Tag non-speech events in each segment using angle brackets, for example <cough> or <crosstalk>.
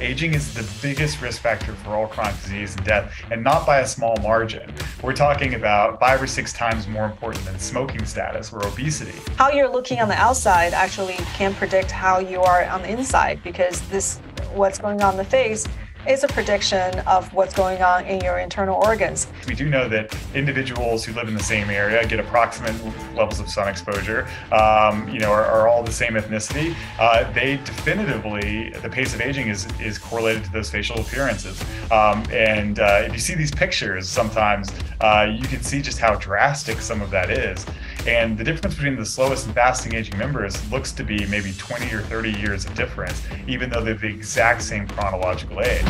aging is the biggest risk factor for all chronic disease and death, and not by a small margin. We're talking about five or six times more important than smoking status or obesity. How you're looking on the outside actually can predict how you are on the inside because this what's going on in the face is a prediction of what's going on in your internal organs. We do know that individuals who live in the same area get approximate levels of sun exposure, um, you know, are, are, all the same ethnicity. Uh, they definitively, the pace of aging is, is correlated to those facial appearances. Um, and uh, if you see these pictures, sometimes uh, you can see just how drastic some of that is. And the difference between the slowest and fastest aging members looks to be maybe 20 or 30 years of difference, even though they're the exact same chronological age.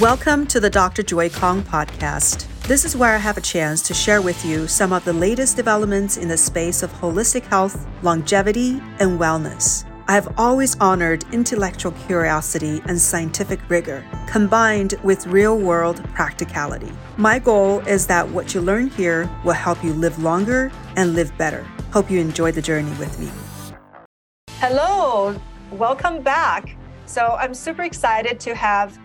Welcome to the Dr. Joy Kong podcast. This is where I have a chance to share with you some of the latest developments in the space of holistic health, longevity, and wellness. I have always honored intellectual curiosity and scientific rigor, combined with real world practicality. My goal is that what you learn here will help you live longer and live better. Hope you enjoy the journey with me. Hello, welcome back. So, I'm super excited to have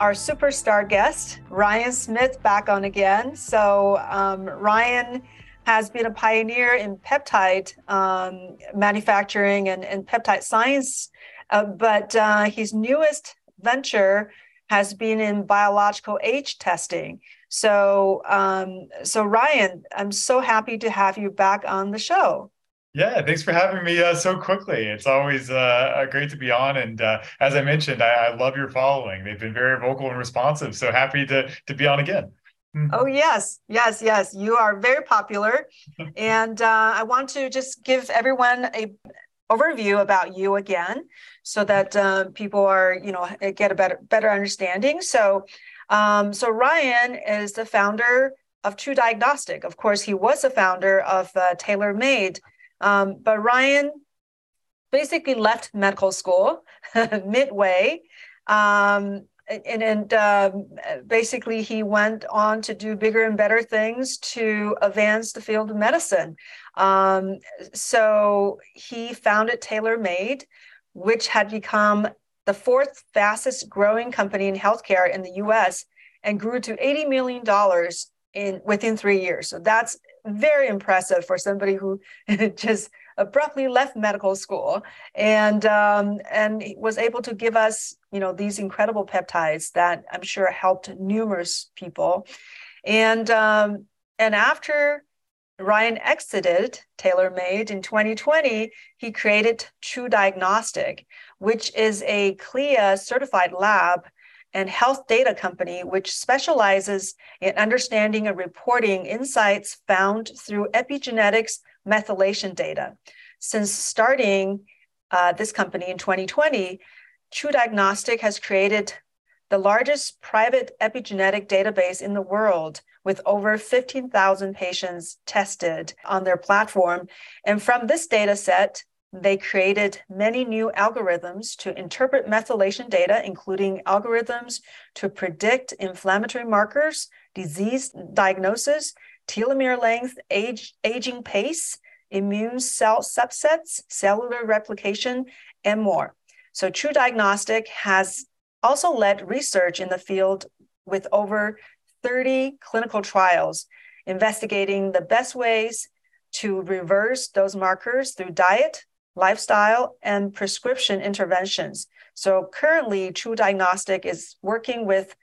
our superstar guest, Ryan Smith, back on again. So, um, Ryan has been a pioneer in peptide um, manufacturing and, and, peptide science, uh, but uh, his newest venture has been in biological age testing. So, um, so Ryan, I'm so happy to have you back on the show. Yeah, thanks for having me uh, so quickly. It's always uh, great to be on, and uh, as I mentioned, I, I, love your following. They've been very vocal and responsive. So happy to to be on again. Mm-hmm. Oh, yes, yes, yes. You are very popular. <laughs> and uh, I want to just give everyone a overview about you again so that uh, people are, you know, get a better better understanding. So, um, so Ryan is the founder of TruDiagnostic. Of course, he was a founder of uh, Tailor Made. Um, but Ryan basically left medical school <laughs> midway um, and, and um, basically he went on to do bigger and better things to advance the field of medicine. Um, so he founded Tailor Made, which had become the fourth fastest growing company in healthcare in the U.S. and grew to eighty million dollars in within three years. So that's very impressive for somebody who <laughs> just abruptly left medical school and um, and was able to give us you know these incredible peptides that I'm sure helped numerous people. And um, and after Ryan exited Tailor Made in 2020 he created TruDiagnostic which is a CLIA certified lab and health data company, which specializes in understanding and reporting insights found through epigenetics methylation data. Since starting uh, this company in 2020, TruDiagnostic has created the largest private epigenetic database in the world with over 15,000 patients tested on their platform. And from this data set, they created many new algorithms to interpret methylation data, including algorithms to predict inflammatory markers, disease diagnosis, telomere length, age, aging pace, immune cell subsets, cellular replication, and more. So, TruDiagnostic has also led research in the field with over 30 clinical trials investigating the best ways to reverse those markers through diet, lifestyle, and prescription interventions. So currently, TruDiagnostic is working with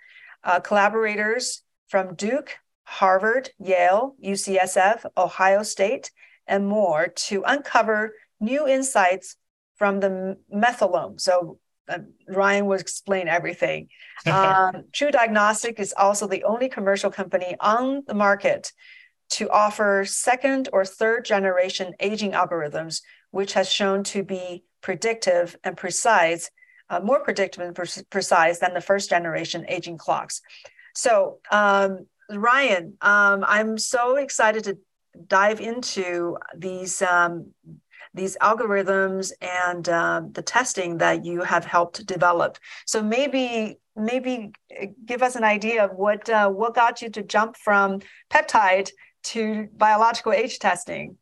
uh, collaborators from Duke, Harvard, Yale, UCSF, Ohio State, and more to uncover new insights from the methylome. So uh, Ryan will explain everything. <laughs> Um, TruDiagnostic is also the only commercial company on the market to offer second or third generation aging algorithms which has shown to be predictive and precise, uh, more predictive and pre- precise than the first generation aging clocks. So, um, Ryan, um, I'm so excited to dive into these um, these algorithms and uh, the testing that you have helped develop. So maybe maybe uh, give us an idea of what uh, what got you to jump from peptide to biological age testing.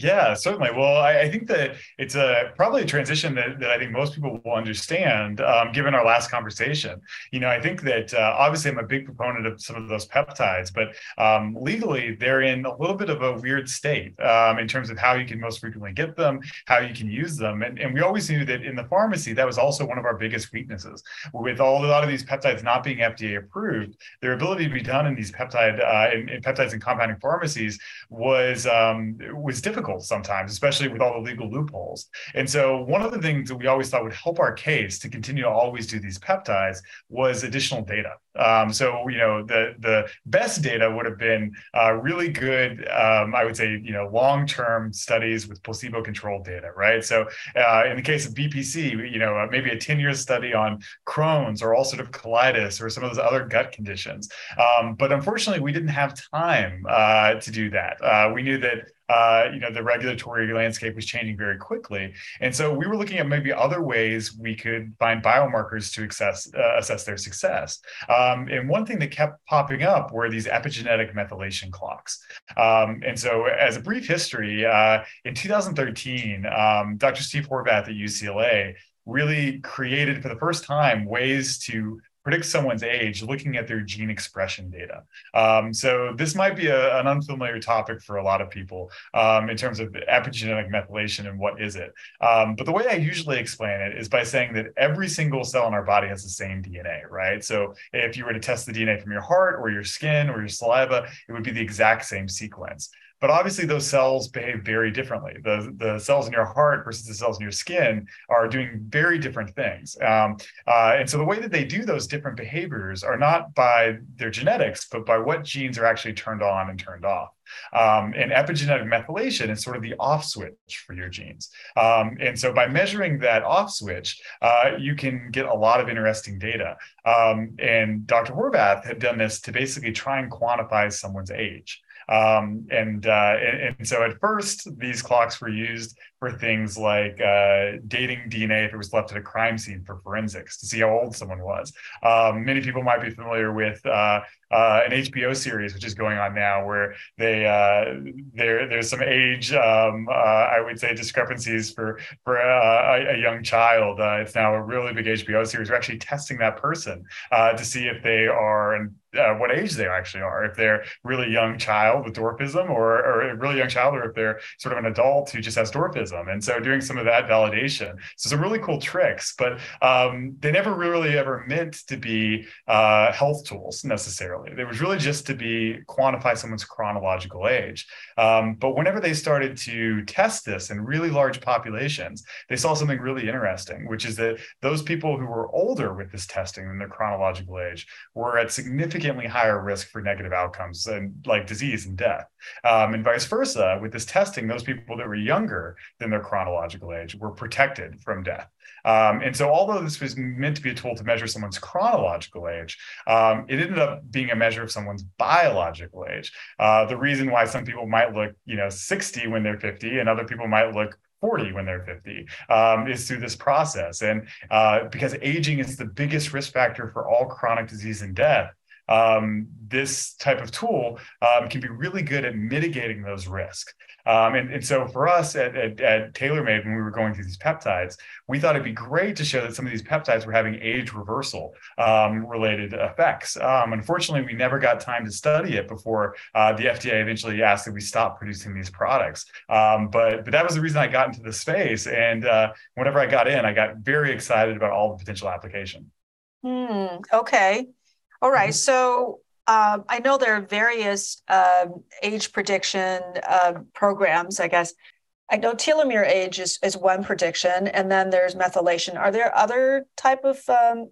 Yeah, certainly. Well, I, I, think that it's a probably a transition that, that I think most people will understand, um, given our last conversation. You know, I think that uh, obviously I'm a big proponent of some of those peptides, but um, legally they're in a little bit of a weird state um, in terms of how you can most frequently get them, how you can use them, and, and we always knew that in the pharmacy that was also one of our biggest weaknesses. With all a lot of these peptides not being FDA approved, their ability to be done in these peptide uh, in, in peptides and compounding pharmacies was um, was difficult difficult sometimes, especially with all the legal loopholes. And so, one of the things that we always thought would help our case to continue to always do these peptides was additional data. Um, so, you know, the the best data would have been uh, really good. Um, I would say, you know, long term studies with placebo controlled data, right? So, uh, in the case of BPC, you know, maybe a ten year study on Crohn's or ulcerative colitis or some of those other gut conditions. Um, but unfortunately, we didn't have time uh, to do that. Uh, we knew that uh, you know the regulatory landscape was changing very quickly. And so we were looking at maybe other ways we could find biomarkers to assess, uh, assess their success. Um, and one thing that kept popping up were these epigenetic methylation clocks. Um, and so as a brief history uh, in 2013 um, dr steve horvath at ucla really created for the first time ways to predict someone's age looking at their gene expression data. Um, so this might be a, an unfamiliar topic for a lot of people um, in terms of epigenetic methylation and what is it. Um, but the way I usually explain it is by saying that every single cell in our body has the same DNA, right? So if you were to test the DNA from your heart or your skin or your saliva, it would be the exact same sequence. But obviously, those cells behave very differently. The, the cells in your heart versus the cells in your skin are doing very different things. Um, uh, and so, the way that they do those different behaviors are not by their genetics, but by what genes are actually turned on and turned off. Um, and epigenetic methylation is sort of the off switch for your genes. Um, and so by measuring that off switch, uh, you can get a lot of interesting data. Um, and Dr. Horvath had done this to basically try and quantify someone's age. Um, and, uh, and, and so at first, these clocks were used for things like uh, dating DNA if it was left at a crime scene for forensics to see how old someone was. Um, many people might be familiar with uh, uh, an HBO series which is going on now, where they uh, there there's some age um, uh, I would say discrepancies for for uh, a, a, young child. it's now a really big HBO series. We're actually testing that person to see if they are and uh, what age they actually are, if they're really young child with dwarfism or, or a really young child, or if they're sort of an adult who just has dwarfism. And so doing some of that validation. So some really cool tricks, but um, they never really ever meant to be uh, health tools necessarily. It was really just to be quantify someone's chronological age. Um, but whenever they started to test this in really large populations, they saw something really interesting, which is that those people who were older with this testing than their chronological age were at significantly higher risk for negative outcomes and like disease and death. Um, and vice versa, with this testing, those people that were younger than their chronological age were protected from death. Um, and so, although this was meant to be a tool to measure someone's chronological age, um, it ended up being a measure of someone's biological age. Uh, the reason why some people might look, you know, 60 when they're 50, and other people might look 40 when they're 50 um, is through this process. And uh, because aging is the biggest risk factor for all chronic disease and death, um, this type of tool um, can be really good at mitigating those risks. Um, and, and, so for us at, at, at Tailor Made, when we were going through these peptides, we thought it'd be great to show that some of these peptides were having age reversal um, related effects. Um, unfortunately, we never got time to study it before uh, the FDA eventually asked that we stop producing these products. Um, but, but that was the reason I got into the space. And uh, whenever I got in, I got very excited about all the potential application. Hmm, okay. All right. Mm-hmm. So um, I know there are various um, age prediction uh, programs, I guess. I know telomere age is, is one prediction, and then there's methylation. Are there other type of um,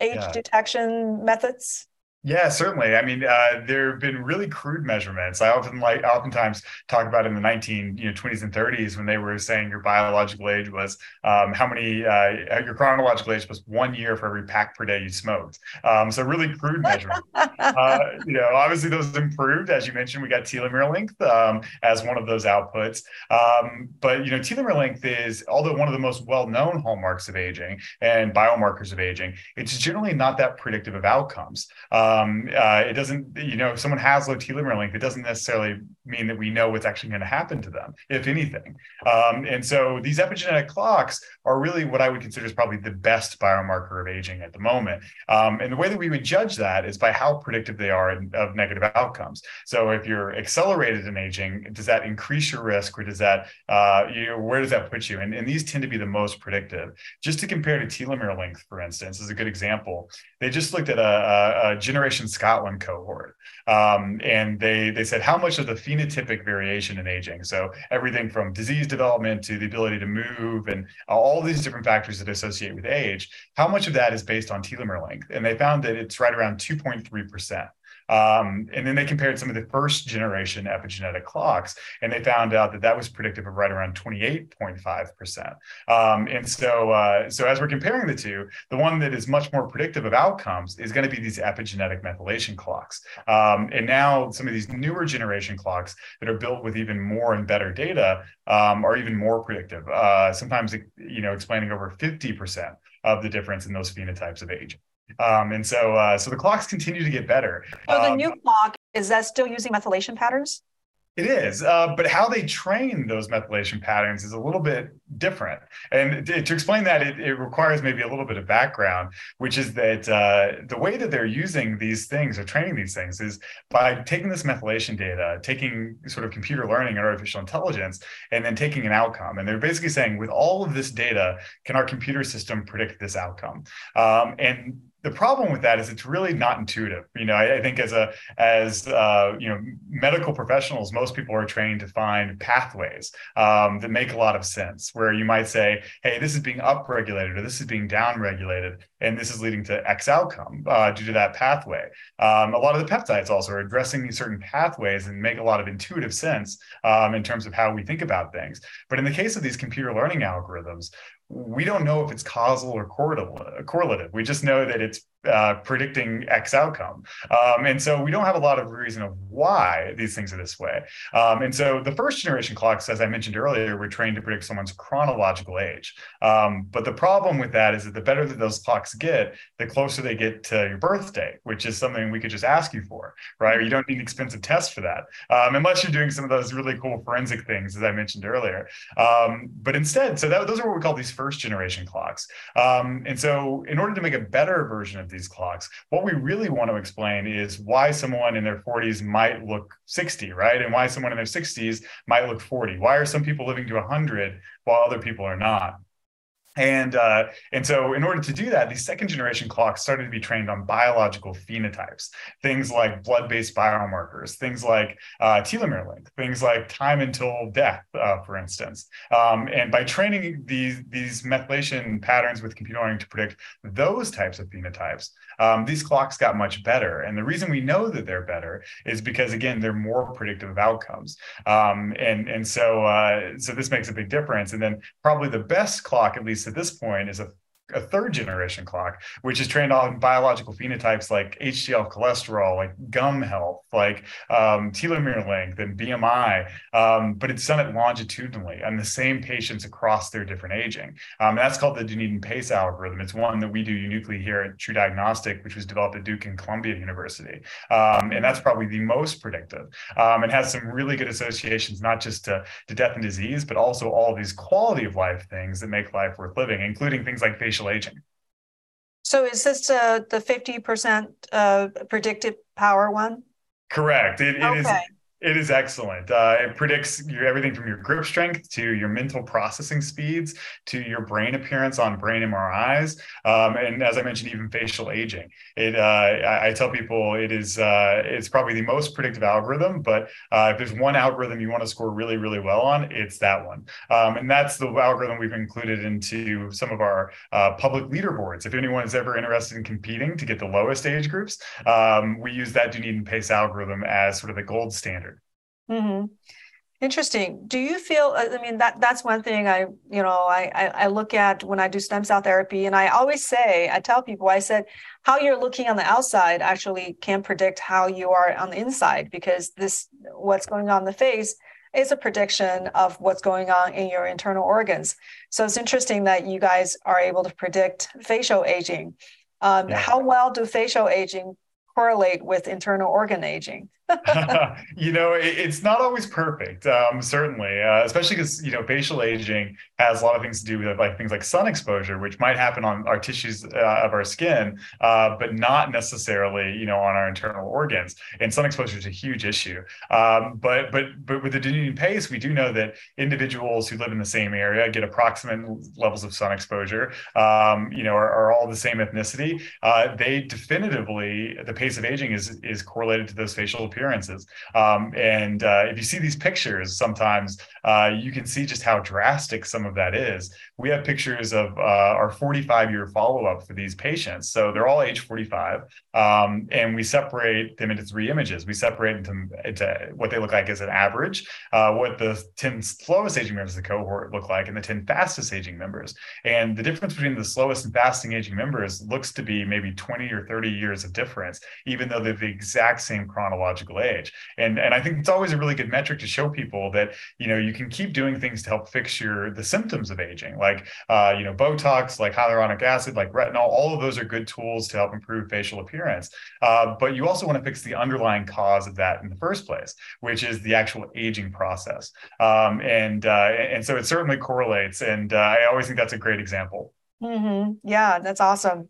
age yeah. detection methods? Yeah, certainly. I mean, uh, there have been really crude measurements. I often like, oftentimes talk about in the 19, you know, 20s and 30s when they were saying your biological age was um, how many, uh, your chronological age was one year for every pack per day you smoked. Um, so really crude measurement. <laughs> uh, you know, obviously those improved as you mentioned. We got telomere length um, as one of those outputs. Um, but you know, telomere length is although one of the most well-known hallmarks of aging and biomarkers of aging, it's generally not that predictive of outcomes. Uh, Um, uh, it doesn't, you know, if someone has low telomere length, it doesn't necessarily mean that we know what's actually going to happen to them, if anything. Um, and so these epigenetic clocks are really what I would consider is probably the best biomarker of aging at the moment. Um, and the way that we would judge that is by how predictive they are of negative outcomes. So if you're accelerated in aging, does that increase your risk or does that, uh, you know, where does that put you? And, and these tend to be the most predictive. Just to compare to telomere length, for instance, is a good example. They just looked at a, a, a Generation Scotland cohort. Um, and they, they said how much of the phenotypic variation in aging. So everything from disease development to the ability to move and all these different factors that associate with age, how much of that is based on telomere length? And they found that it's right around 2.3%. Um, and then they compared some of the first generation epigenetic clocks, and they found out that that was predictive of right around 28.5%. Um, and so, uh, so as we're comparing the two, the one that is much more predictive of outcomes is going to be these epigenetic methylation clocks. Um, and now some of these newer generation clocks that are built with even more and better data um, are even more predictive. Uh, sometimes, you know, explaining over 50% of the difference in those phenotypes of aging. Um, and so, uh, so the clocks continue to get better. So the um, new clock is that still using methylation patterns? It is, uh, but how they train those methylation patterns is a little bit different. And to, to explain that, it, it, requires maybe a little bit of background, which is that uh, the way that they're using these things or training these things is by taking this methylation data, taking sort of computer learning and artificial intelligence, and then taking an outcome. And they're basically saying, with all of this data, can our computer system predict this outcome? Um, and the problem with that is it's really not intuitive. You know, I, I think as a as uh, you know medical professionals, most people are trained to find pathways um, that make a lot of sense. Where you might say, "Hey, this is being upregulated or this is being downregulated, and this is leading to X outcome uh, due to that pathway." Um, a lot of the peptides also are addressing certain pathways and make a lot of intuitive sense um, in terms of how we think about things. But in the case of these computer learning algorithms, we don't know if it's causal or correlative. We just know that it's uh, predicting X outcome. Um, and so we don't have a lot of reason of why these things are this way. Um, and so the first generation clocks, as I mentioned earlier, were trained to predict someone's chronological age. Um, but the problem with that is that the better that those clocks get, the closer they get to your birthday, which is something we could just ask you for, right? You don't need an expensive tests for that, um, unless you're doing some of those really cool forensic things, as I mentioned earlier. Um, but instead, so that, those are what we call these first generation clocks. Um, and so in order to make a better version of these clocks. What we really want to explain is why someone in their 40s might look 60, right? And why someone in their 60s might look 40. Why are some people living to 100 while other people are not? And uh, and so, in order to do that, these second generation clocks started to be trained on biological phenotypes, things like blood based biomarkers, things like uh, telomere length, things like time until death, uh, for instance. Um, and by training these these methylation patterns with computer learning to predict those types of phenotypes, um, these clocks got much better. And the reason we know that they're better is because again they're more predictive of outcomes. Um, and and so uh, so this makes a big difference. And then probably the best clock, at least at this point is a a third generation clock, which is trained on biological phenotypes like HDL cholesterol, like gum health, like um, telomere length and BMI, um, but it's done it longitudinally on the same patients across their different aging. Um, that's called the Dunedin PACE algorithm. It's one that we do uniquely here at TruDiagnostic, which was developed at Duke and Columbia University. Um, and that's probably the most predictive um, and has some really good associations, not just to, to death and disease, but also all these quality of life things that make life worth living, including things like facial aging. So is this uh, the 50% uh, predictive power one? Correct. It, it okay. is, it is excellent. Uh, it predicts your, everything from your grip strength to your mental processing speeds to your brain appearance on brain MRIs, um, and as I mentioned, even facial aging. It uh, I, I, tell people it is uh, it's probably the most predictive algorithm. But uh, if there's one algorithm you want to score really really well on, it's that one, um, and that's the algorithm we've included into some of our uh, public leaderboards. If anyone is ever interested in competing to get the lowest age groups, um, we use that Dunedin Pace algorithm as sort of the gold standard. Mm-hmm. Interesting. Do you feel? I mean, that that's one thing I, you know, I, I, I look at when I do stem cell therapy, and I always say, I tell people, I said, how you're looking on the outside actually can predict how you are on the inside because this, what's going on in the face, is a prediction of what's going on in your internal organs. So it's interesting that you guys are able to predict facial aging. Um, yeah. How well do facial aging correlate with internal organ aging? <laughs> you know, it, it's not always perfect, um, certainly, uh, especially because, you know, facial aging has a lot of things to do with like things like sun exposure, which might happen on our tissues uh, of our skin, uh, but not necessarily, you know, on our internal organs. And sun exposure is a huge issue. Um, but but but with the Dunedin PACE, we do know that individuals who live in the same area get approximate levels of sun exposure. Um, you know, are, are, all the same ethnicity. Uh, they definitively the pace of aging is is correlated to those facial appearances. Um, and uh, if you see these pictures, sometimes uh, you can see just how drastic some of that is. We have pictures of uh, our 45 year follow up for these patients. So they're all age 45, um, and we separate them into three images. We separate into, into what they look like as an average, uh, what the 10 slowest aging members of the cohort look like, and the 10 fastest aging members. And the difference between the slowest and fastest aging members looks to be maybe 20 or 30 years of difference, even though they're the exact same chronological age. And, and I think it's always a really good metric to show people that, you know, you can keep doing things to help fix your the symptoms symptoms of aging, like uh, you know Botox, like hyaluronic acid, like retinol. All of those are good tools to help improve facial appearance. Uh, but you also want to fix the underlying cause of that in the first place, which is the actual aging process. Um, and uh, and so it certainly correlates. And uh, I always think that's a great example. Mm-hmm. Yeah, that's awesome.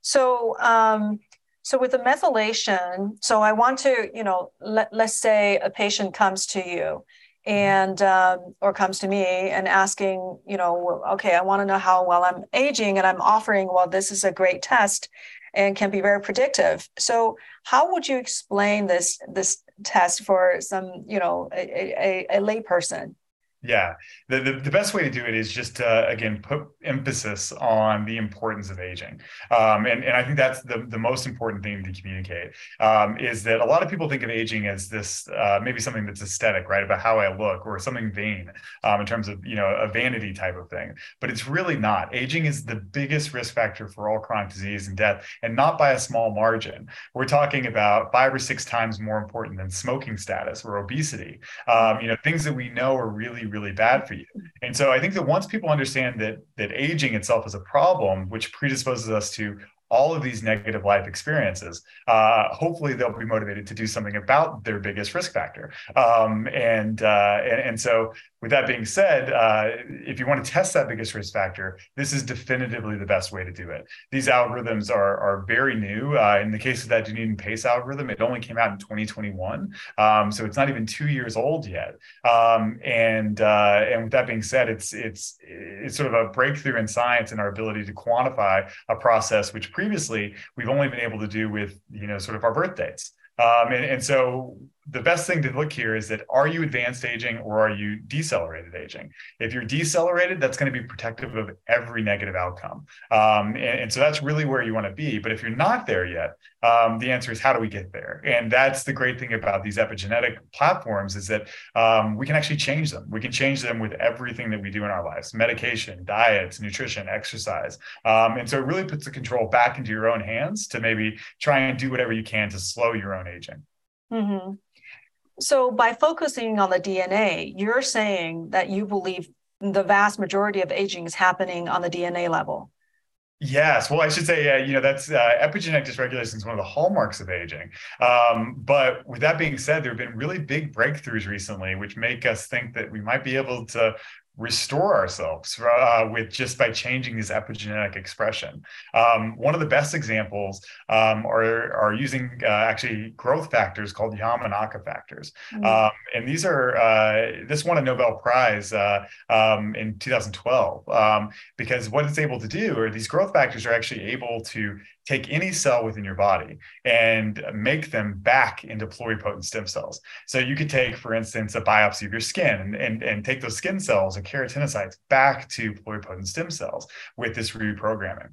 So. Um, so with the methylation, so I want to, you know, let, let's say a patient comes to you and um, or comes to me and asking you know okay i want to know how well i'm aging and i'm offering well this is a great test and can be very predictive. So how would you explain this this test for some you know a, a, a lay person yeah, the, the, the, best way to do it is just to, again, put emphasis on the importance of aging. Um, and, and I think that's the, the most important thing to communicate um, is that a lot of people think of aging as this, uh, maybe something that's aesthetic, right? About how I look or something vain um, in terms of, you know, a vanity type of thing. But it's really not. Aging is the biggest risk factor for all chronic disease and death, and not by a small margin. We're talking about five or six times more important than smoking status or obesity. Um, you know, things that we know are really, really bad for you. And so I think that once people understand that that aging itself is a problem, which predisposes us to all of these negative life experiences, uh, hopefully they'll be motivated to do something about their biggest risk factor. Um, and, uh, and, and so with that being said, uh, if you want to test that biggest risk factor, this is definitively the best way to do it. These algorithms are, are very new. Uh, in the case of that Dunedin PACE algorithm, it only came out in 2021, um, so it's not even two years old yet. Um, and uh, and with that being said, it's it's it's sort of a breakthrough in science and our ability to quantify a process which previously we've only been able to do with you know sort of our birth dates. Um, and, and so the best thing to look here is that are you advanced aging or are you decelerated aging? If you're decelerated, that's going to be protective of every negative outcome. Um, and, and, so that's really where you want to be. But if you're not there yet, um, the answer is how do we get there? And that's the great thing about these epigenetic platforms is that um, we can actually change them. We can change them with everything that we do in our lives: medication, diets, nutrition, exercise. Um, and so it really puts the control back into your own hands to maybe try and do whatever you can to slow your own aging. Mm-hmm. So, by focusing on the DNA, you're saying that you believe the vast majority of aging is happening on the DNA level. Yes, well, I should say, uh, you know, that's uh, epigenetic dysregulation is one of the hallmarks of aging. Um, but with that being said, there have been really big breakthroughs recently, which make us think that we might be able to restore ourselves uh, with just by changing this epigenetic expression. Um, one of the best examples um, are, are using uh, actually growth factors called Yamanaka factors. Mm-hmm. Um, and these are, uh, this won a Nobel Prize uh, um, in 2012 um, because what it's able to do are these growth factors are actually able to take any cell within your body and make them back into pluripotent stem cells. So you could take, for instance, a biopsy of your skin and, and, and take those skin cells or keratinocytes back to pluripotent stem cells with this reprogramming.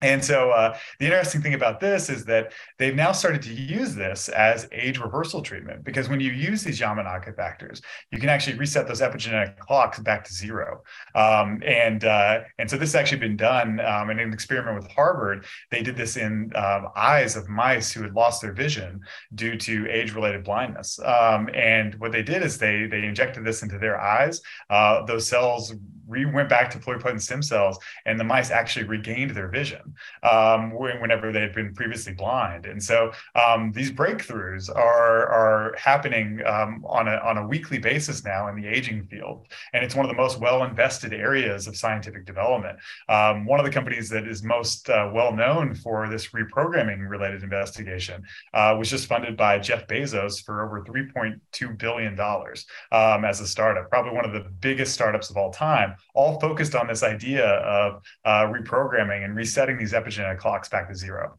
And so uh, the interesting thing about this is that they've now started to use this as age reversal treatment because when you use these Yamanaka factors, you can actually reset those epigenetic clocks back to zero. Um, and uh, and so this has actually been done um, in an experiment with Harvard. They did this in um, eyes of mice who had lost their vision due to age-related blindness. Um, and what they did is they they injected this into their eyes. Uh, those cells we went back to pluripotent stem cells, and the mice actually regained their vision um, whenever they had been previously blind. And so um, these breakthroughs are are happening um, on a on a weekly basis now in the aging field, and it's one of the most well invested areas of scientific development. Um, one of the companies that is most uh, well known for this reprogramming related investigation uh, was just funded by Jeff Bezos for over 3.2 billion dollars um, as a startup, probably one of the biggest startups of all time, all focused on this idea of uh, reprogramming and resetting these epigenetic clocks back to zero.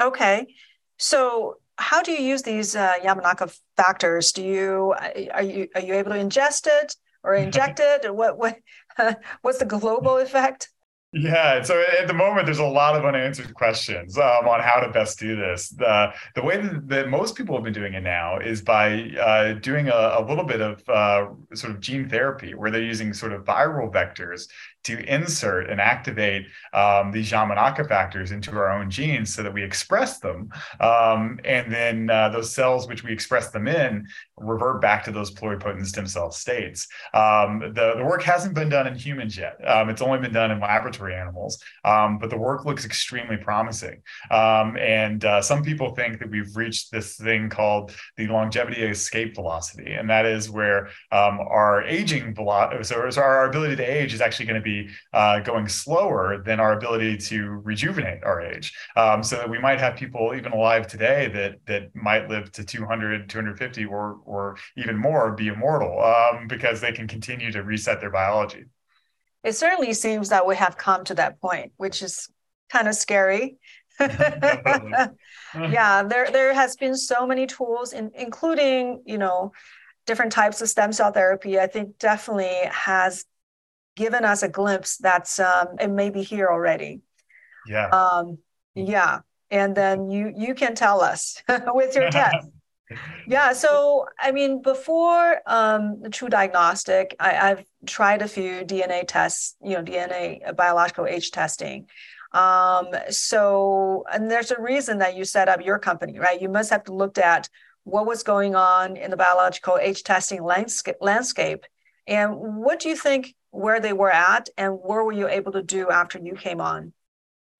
Okay. So how do you use these uh, Yamanaka factors? Do you are you are you able to ingest it or <laughs> inject it? Or what what <laughs> what's the global effect? Yeah, so at the moment, there's a lot of unanswered questions um, on how to best do this. The the way that, that, most people have been doing it now is by uh, doing a, a, little bit of uh, sort of gene therapy, where they're using sort of viral vectors to insert and activate um, these Yamanaka factors into our own genes so that we express them. Um, and then uh, those cells which we express them in revert back to those pluripotent stem cell states. Um, the, the work hasn't been done in humans yet. Um, it's only been done in laboratory animals, um, but the work looks extremely promising. Um, and uh, some people think that we've reached this thing called the longevity escape velocity. And that is where our aging so, so our ability to age is actually going to be be uh, going slower than our ability to rejuvenate our age. Um, so that we might have people even alive today that that might live to 200, 250, or or even more, be immortal um, because they can continue to reset their biology. It certainly seems that we have come to that point, which is kind of scary. <laughs> <laughs> yeah, there there has been so many tools, in, including you know different types of stem cell therapy. I think definitely has given us a glimpse that's um, it may be here already. Yeah. Um, yeah. And then you you can tell us <laughs> with your <laughs> test. yeah. So I mean, before um, the TruDiagnostic, I, I've tried a few DNA tests, you know, DNA uh, biological age testing. Um, so, and there's a reason that you set up your company, right? You must have looked at what was going on in the biological age testing landscape, landscape. And what do you think where they were at and what were you able to do after you came on?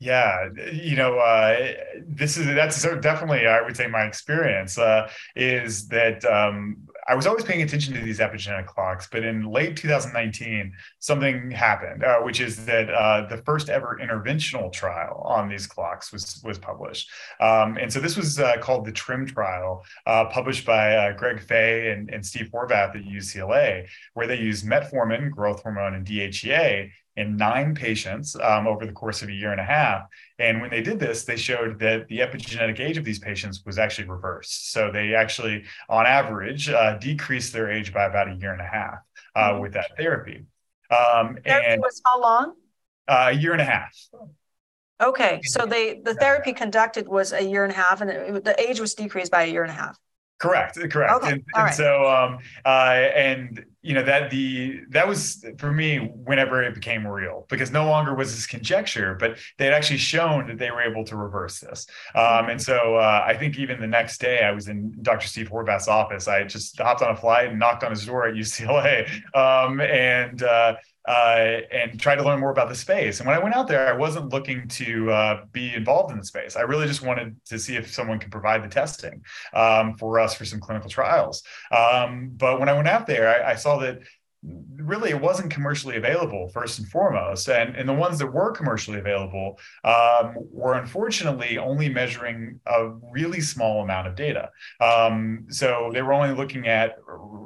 Yeah, you know, uh, this is that's definitely I would say my experience uh, is that um, I was always paying attention to these epigenetic clocks, but in late 2019, something happened, uh, which is that uh, the first ever interventional trial on these clocks was was published, um, and so this was uh, called the TRIM trial, uh, published by Greg Fahy and, and Steve Horvath at UCLA, where they used metformin, growth hormone, and DHEA in nine patients um, over the course of a year and a half. And when they did this, they showed that the epigenetic age of these patients was actually reversed. So they actually, on average, uh, decreased their age by about a year and a half uh, mm-hmm. with that therapy. Um, therapy and was how long? Uh, a year and a half. Okay, so they the therapy conducted was a year and a half, and it, the age was decreased by a year and a half. Correct, correct. Okay. And, and right. so, um, uh, and you know that the that was for me whenever it became real because no longer was this conjecture, but they had actually shown that they were able to reverse this. Um, and so, uh, I think even the next day, I was in Dr. Steve Horvath's office. I just hopped on a flight and knocked on his door at UCLA, um, and uh, uh, and try to learn more about the space. And when I went out there, I wasn't looking to uh, be involved in the space. I really just wanted to see if someone could provide the testing um, for us for some clinical trials. Um, but when I went out there, I, I saw that really it wasn't commercially available first and foremost. And, and the ones that were commercially available um, were unfortunately only measuring a really small amount of data. Um, so they were only looking at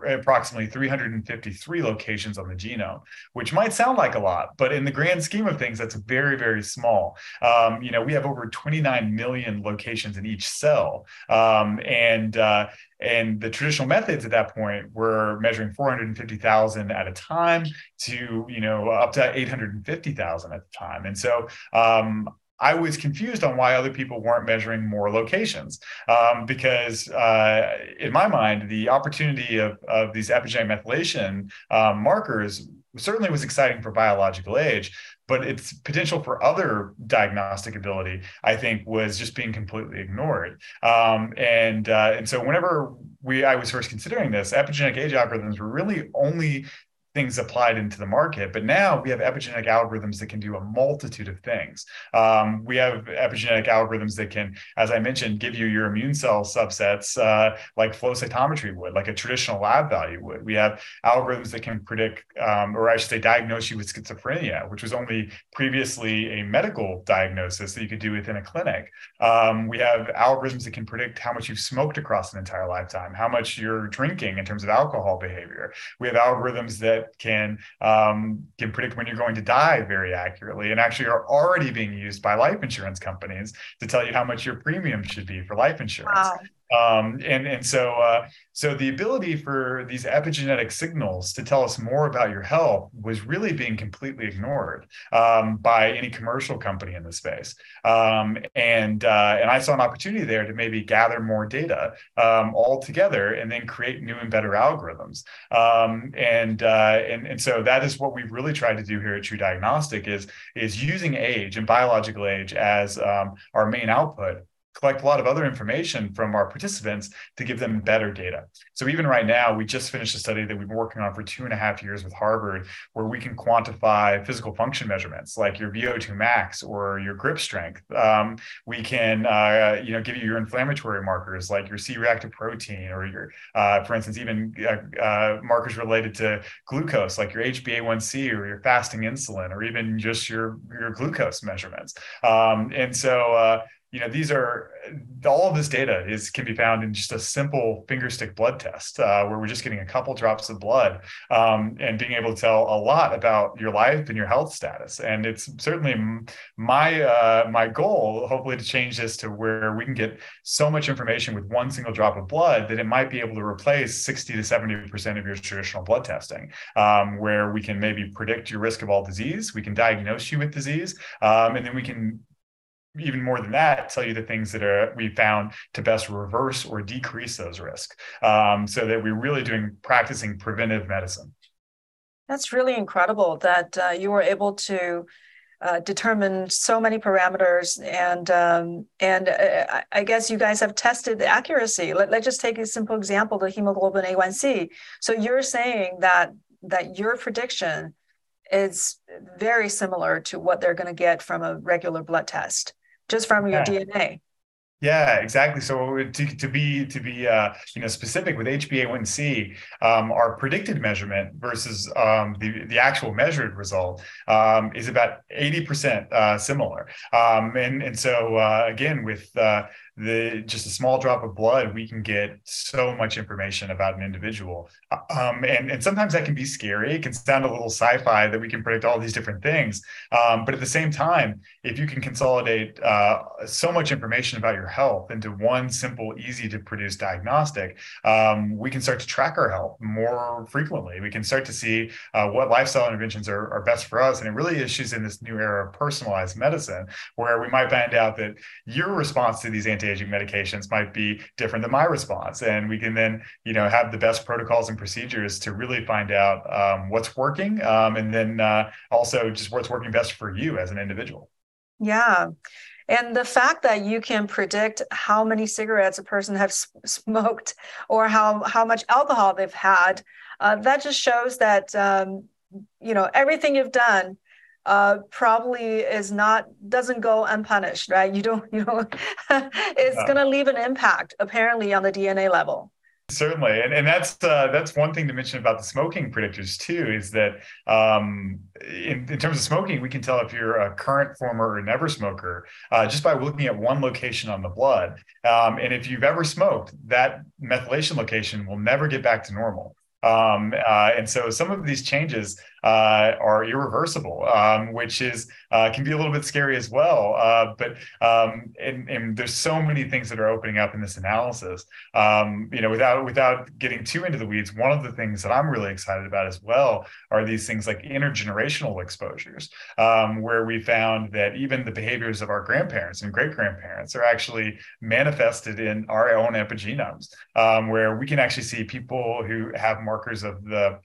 approximately 353 locations on the genome which might sound like a lot but in the grand scheme of things that's very very small. Um, you know we have over 29 million locations in each cell. Um, and uh, and the traditional methods at that point were measuring 450,000 at a time to, you know, up to 850,000 at the time. And so um, I was confused on why other people weren't measuring more locations um, because, uh, in my mind, the opportunity of, of these epigenetic methylation um, markers certainly was exciting for biological age, but its potential for other diagnostic ability, I think, was just being completely ignored. Um, and uh, and so whenever we I was first considering this, epigenetic age algorithms were really only things applied into the market. But now we have epigenetic algorithms that can do a multitude of things. Um, we have epigenetic algorithms that can, as I mentioned, give you your immune cell subsets uh, like flow cytometry would, like a traditional lab value would. We have algorithms that can predict, um, or I should say, diagnose you with schizophrenia, which was only previously a medical diagnosis that you could do within a clinic. Um, we have algorithms that can predict how much you've smoked across an entire lifetime, how much you're drinking in terms of alcohol behavior. We have algorithms that can um, can predict when you're going to die very accurately, and actually are already being used by life insurance companies to tell you how much your premium should be for life insurance. Wow. Um, and and so uh, so the ability for these epigenetic signals to tell us more about your health was really being completely ignored um, by any commercial company in the space. Um, and uh, and I saw an opportunity there to maybe gather more data um, all together and then create new and better algorithms. Um, and uh, and and so that is what we've really tried to do here at TruDiagnostic is is using age and biological age as um, our main output collect a lot of other information from our participants to give them better data. So even right now, we just finished a study that we've been working on for two and a half years with Harvard, where we can quantify physical function measurements like your VO2 max or your grip strength. Um, we can, uh, you know, give you your inflammatory markers like your C-reactive protein or your, uh, for instance, even uh, uh markers related to glucose like your HbA1c or your fasting insulin or even just your your glucose measurements. Um, and so uh, you know these are all of this data is can be found in just a simple finger stick blood test uh, where we're just getting a couple drops of blood um, and being able to tell a lot about your life and your health status. And it's certainly my uh, my goal hopefully to change this to where we can get so much information with one single drop of blood that it might be able to replace 60 to 70 percent of your traditional blood testing um, where we can maybe predict your risk of all disease. We can diagnose you with disease um, and then we can even more than that, tell you the things that are we found to best reverse or decrease those risks, um, so that we're really doing practicing preventive medicine. That's really incredible that uh, you were able to uh, determine so many parameters, and um, and uh, I guess you guys have tested the accuracy. Let, let's just take a simple example: the hemoglobin A1C. So you're saying that that your prediction is very similar to what they're going to get from a regular blood test just from your yeah. DNA. Yeah, exactly. So to, to be to be uh, you know specific with HbA1c, um, our predicted measurement versus um, the the actual measured result um, is about eighty percent uh, similar. Um, and and so uh, again with uh, the just a small drop of blood, we can get so much information about an individual. Um, and, and sometimes that can be scary. It can sound a little sci-fi that we can predict all these different things. Um, but at the same time, if you can consolidate uh, so much information about your health into one simple, easy to produce diagnostic, um, we can start to track our health more frequently. We can start to see uh, what lifestyle interventions are, are best for us. And it really issues in this new era of personalized medicine, where we might find out that your response to these anti anti-aging medications might be different than my response. And we can then you know have the best protocols and procedures to really find out um, what's working um, and then uh, also just what's working best for you as an individual. Yeah. And the fact that you can predict how many cigarettes a person has smoked or how how much alcohol they've had uh, that just shows that um, you know everything you've done uh, probably is not doesn't go unpunished, right? You don't, <laughs> you know, it's going to leave an impact apparently on the DNA level. Certainly, and and that's uh, that's one thing to mention about the smoking predictors too is that um, in, in terms of smoking, we can tell if you're a current, former, or never smoker uh, just by looking at one location on the blood. Um, and if you've ever smoked, that methylation location will never get back to normal. Um, uh, and so some of these changes uh, are irreversible, um, which is uh, can be a little bit scary as well. Uh, but um, and, and, there's so many things that are opening up in this analysis. Um, you know, without without getting too into the weeds, one of the things that I'm really excited about as well are these things like intergenerational exposures, um, where we found that even the behaviors of our grandparents and great grandparents are actually manifested in our own epigenomes, um, where we can actually see people who have markers of the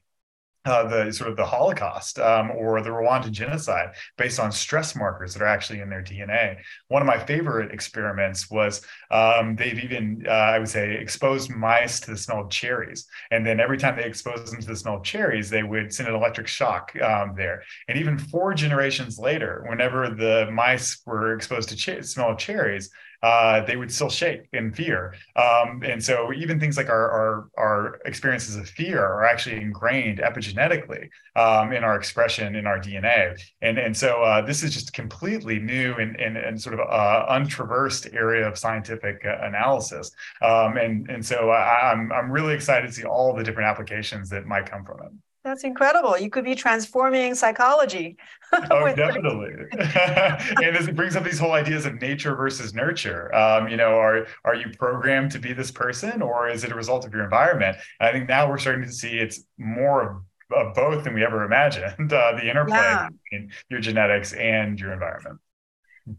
uh, the sort of the Holocaust um, or the Rwandan genocide based on stress markers that are actually in their DNA. One of my favorite experiments was um, they've even, uh, I would say, exposed mice to the smell of cherries. And then every time they exposed them to the smell of cherries, they would send an electric shock um, there. And even four generations later, whenever the mice were exposed to ch- smell of cherries, uh, they would still shake in fear. Um, and so even things like our, our, our experiences of fear are actually ingrained epigenetically um, in our expression in our DNA. And, and so uh, this is just completely new and, and, and sort of uh, untraversed area of scientific uh, analysis. Um, and, and so I, I'm, I'm really excited to see all the different applications that might come from it. That's incredible. You could be transforming psychology. <laughs> oh, definitely. <laughs> and this brings up these whole ideas of nature versus nurture. Um, you know, are are you programmed to be this person, or is it a result of your environment? And I think now we're starting to see it's more of both than we ever imagined. <laughs> Uh, the interplay yeah. between your genetics and your environment.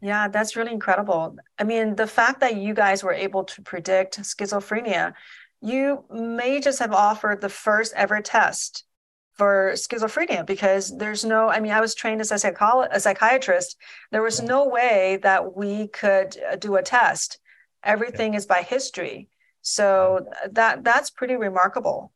Yeah, that's really incredible. I mean, the fact that you guys were able to predict schizophrenia, you may just have offered the first ever test for schizophrenia because there's no i mean i was trained as a, psycholo- a psychiatrist. There was no way that we could uh, do a test. Everything is by history. So that that's pretty remarkable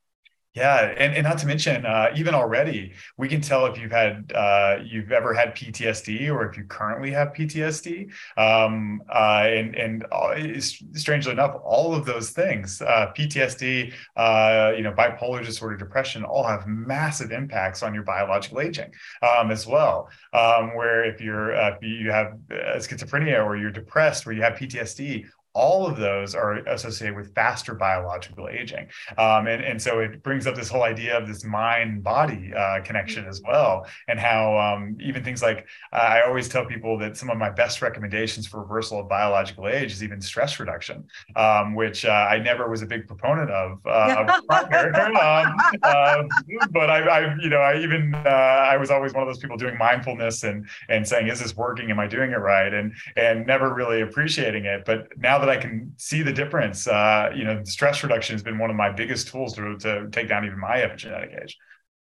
yeah, and, and not to mention, uh, even already, we can tell if you've had uh, you've ever had PTSD or if you currently have PTSD. Um, uh, and and uh, strangely enough, all of those things, uh, PTSD, uh, you know, bipolar disorder, depression, all have massive impacts on your biological aging um, as well. Um, where if you're if you have schizophrenia or you're depressed, where you have PTSD, all of those are associated with faster biological aging. Um, and, and so it brings up this whole idea of this mind body uh, connection as well, and how um, even things like uh, I always tell people that some of my best recommendations for reversal of biological age is even stress reduction, um, which uh, I never was a big proponent of. Uh, <laughs> um, uh, but I, I, you know, I even uh, I was always one of those people doing mindfulness and and saying, is this working? Am I doing it right? And and never really appreciating it. But now that I can see the difference, uh, you know, stress reduction has been one of my biggest tools to, to take down even my epigenetic age.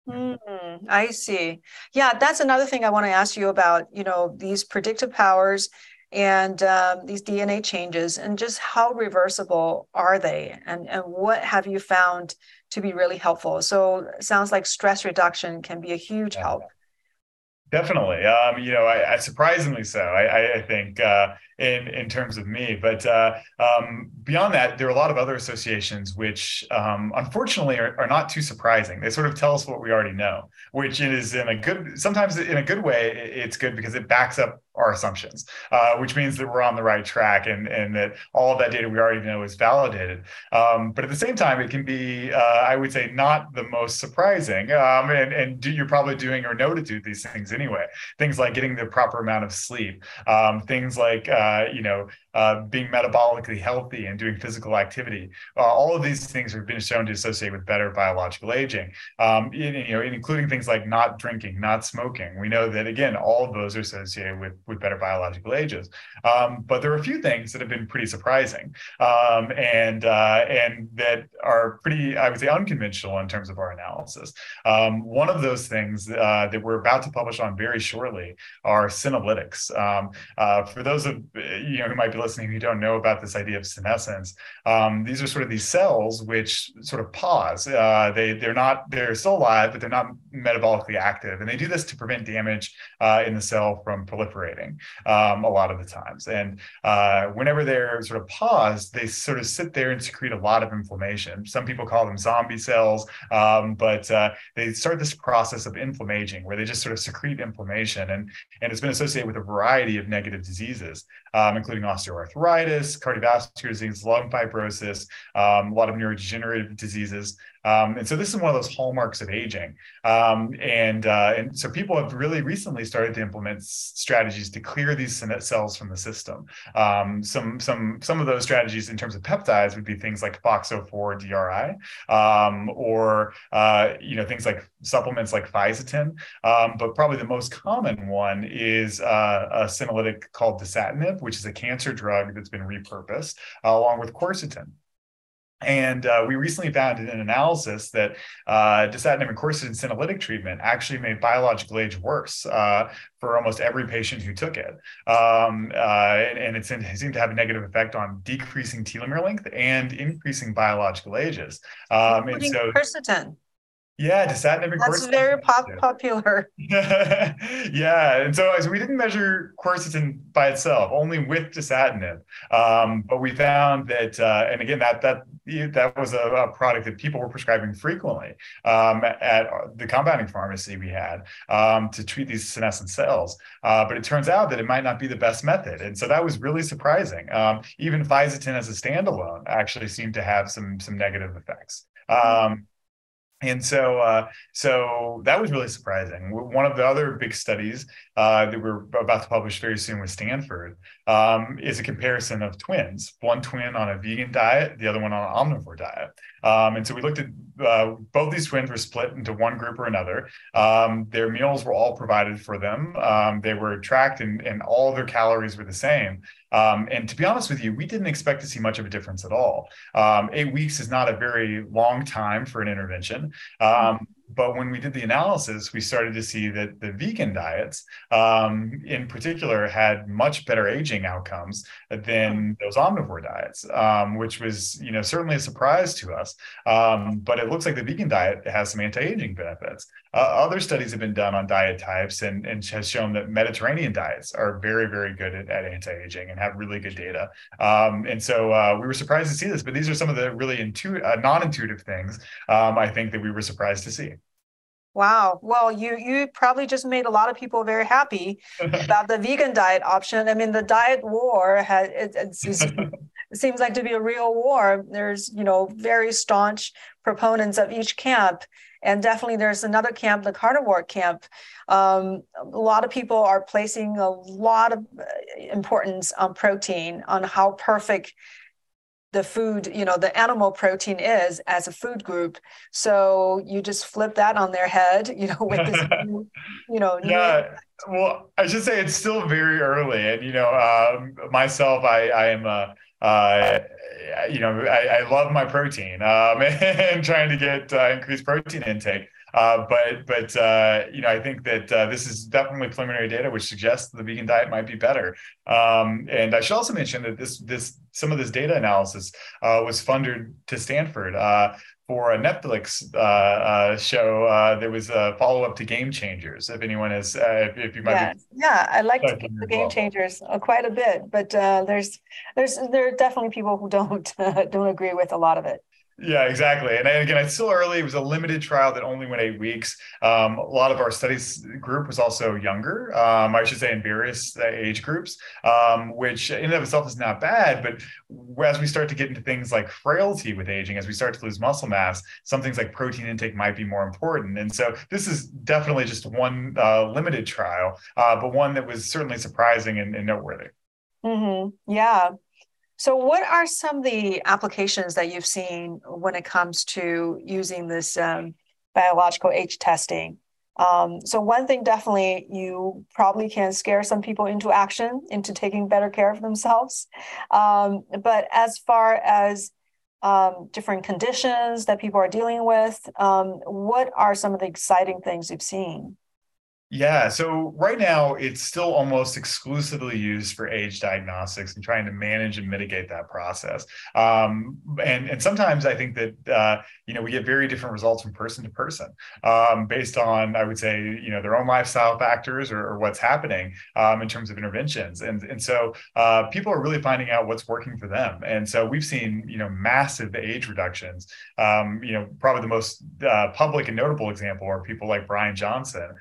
Mm, I see. Yeah, that's another thing I want to ask you about. You know, these predictive powers and um, these DNA changes, and just how reversible are they, and and what have you found to be really helpful? So, sounds like stress reduction can be a huge help. Definitely. Um, you know, I, I surprisingly so. I, I think uh, in in terms of me, but uh, um, beyond that, there are a lot of other associations which, um, unfortunately, are, are, not too surprising. They sort of tell us what we already know, which is in a good, sometimes in a good way, it's good because it backs up our assumptions, uh, which means that we're on the right track and, and that all of that data we already know is validated. Um, but at the same time, it can be, uh, I would say, not the most surprising. Um, and and do, you're probably doing or know to do these things anyway. Things like getting the proper amount of sleep, um, things like, uh, you know, uh, being metabolically healthy and doing physical activity. Uh, all of these things have been shown to associate with better biological aging, um, in, you know, including things like not drinking, not smoking. We know that, again, all of those are associated with, with better biological ages. Um, but there are a few things that have been pretty surprising um, and, uh, and that are pretty, I would say, unconventional in terms of our analysis. Um, one of those things uh, that we're about to publish on very shortly are senolytics. Um, uh, for those of you know who might be listening who don't know about this idea of senescence, um, these are sort of these cells which sort of pause. Uh, they they're not they're still alive, but they're not metabolically active, and they do this to prevent damage uh, in the cell from proliferating um, a lot of the times. And uh, whenever they're sort of paused, they sort of sit there and secrete a lot of inflammation. Some people call them zombie cells, um, but uh, they start this process of inflammation where they just sort of secrete inflammation, and and it's been associated with a variety of negative diseases, um, including osteoarthritis, cardiovascular disease, lung fibrosis, um, a lot of neurodegenerative diseases. Um, and so this is one of those hallmarks of aging. Um, and, uh, and so people have really recently started to implement strategies to clear these cells from the system. Um, some, some, some of those strategies in terms of peptides would be things like FOXO4 DRI, um, or uh, you know things like supplements like fisetin. But probably the most common one is uh, a senolytic called dasatinib, which is a cancer drug that's been repurposed, uh, along with quercetin. And uh, we recently found in an analysis that uh, dasatinib and quercetin senolytic treatment actually made biological age worse uh, for almost every patient who took it. Um, uh, and, it seemed to have a negative effect on decreasing telomere length and increasing biological ages. Um, and so, quercetin. Yeah, dasatinib and That's very pop- popular. <laughs> yeah, and so, so, we didn't measure quercetin by itself, only with dasatinib. Um, but we found that, uh, and again, that that that was a, a, product that people were prescribing frequently um, at the compounding pharmacy we had um, to treat these senescent cells. Uh, but it turns out that it might not be the best method, and so that was really surprising. Um, even fisetin as a standalone actually seemed to have some some negative effects. Um, and so, uh, so that was really surprising. One of the other big studies uh, that we're about to publish very soon with Stanford um, is a comparison of twins. One twin on a vegan diet, the other one on an omnivore diet. Um, and so we looked at uh, both these twins were split into one group or another. Um, their meals were all provided for them. Um, they were tracked, and, and all their calories were the same. Um, and to be honest with you, we didn't expect to see much of a difference at all. Um, eight weeks is not a very long time for an intervention. Um, but when we did the analysis, we started to see that the vegan diets, um, in particular, had much better aging outcomes than those omnivore diets, um, which was, you know, certainly a surprise to us. Um, but it looks like the vegan diet has some anti-aging benefits. Uh, other studies have been done on diet types and, and has shown that Mediterranean diets are very, very good at, at anti-aging and have really good data. Um, and so uh, we were surprised to see this, but these are some of the really intu- uh, non-intuitive things um, I think that we were surprised to see. Wow. Well, you you probably just made a lot of people very happy <laughs> about the vegan diet option. I mean, the diet war has it, it <laughs> seems like to be a real war. There's you know very staunch proponents of each camp, and definitely there's another camp, the carnivore camp. Um, a lot of people are placing a lot of uh, importance on protein, on how perfect the food, you know, the animal protein is as a food group. So you just flip that on their head, you know, with this, <laughs> you know. Yeah. Well, I should say it's still very early, and you know, um, myself, I, I am a. Uh, you know, I, I, love my protein um, <laughs> and trying to get uh, increased protein intake. Uh, but but uh, you know, I think that uh, this is definitely preliminary data, which suggests the vegan diet might be better. Um, and I should also mention that this this some of this data analysis uh, was funded to Stanford uh, for a Netflix uh, uh show. Uh, there was a follow up to Game Changers. If anyone is, uh, if, if, you might, yeah, yeah, I like the Game well. Changers quite a bit, but there's there's there are definitely people who don't <laughs> don't agree with a lot of it. Yeah, exactly. And again, it's still early. It was a limited trial that only went eight weeks. Um, a lot of our studies group was also younger, um, I should say, in various uh, age groups, um, which in and of itself is not bad. But as we start to get into things like frailty with aging, as we start to lose muscle mass, some things like protein intake might be more important. And so this is definitely just one uh, limited trial, uh, but one that was certainly surprising and, and noteworthy. Mm-hmm. Yeah. So, what are some of the applications that you've seen when it comes to using this um, biological age testing? Um, so, one thing definitely you probably can scare some people into action, into taking better care of themselves. Um, but as far as um, different conditions that people are dealing with, um, what are some of the exciting things you've seen? Yeah, so right now it's still almost exclusively used for age diagnostics and trying to manage and mitigate that process. Um, and and sometimes I think that uh, you know we get very different results from person to person um, based on I would say you know their own lifestyle factors or, or what's happening um, in terms of interventions. And and so uh, people are really finding out what's working for them. And so we've seen you know massive age reductions. Um, you know probably the most uh, public and notable example are people like Brian Johnson.